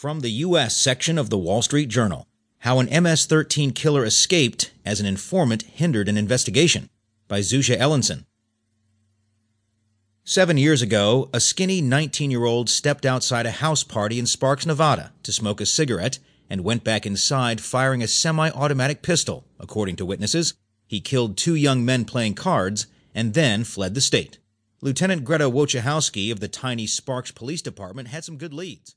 From the U.S. section of the Wall Street Journal How an MS 13 Killer Escaped as an Informant Hindered an Investigation by Zusha Elinson. Seven years ago, a skinny 19 year old stepped outside a house party in Sparks, Nevada to smoke a cigarette and went back inside firing a semi automatic pistol, according to witnesses. He killed two young men playing cards and then fled the state. Lieutenant Greta Wojciechowski of the tiny Sparks Police Department had some good leads.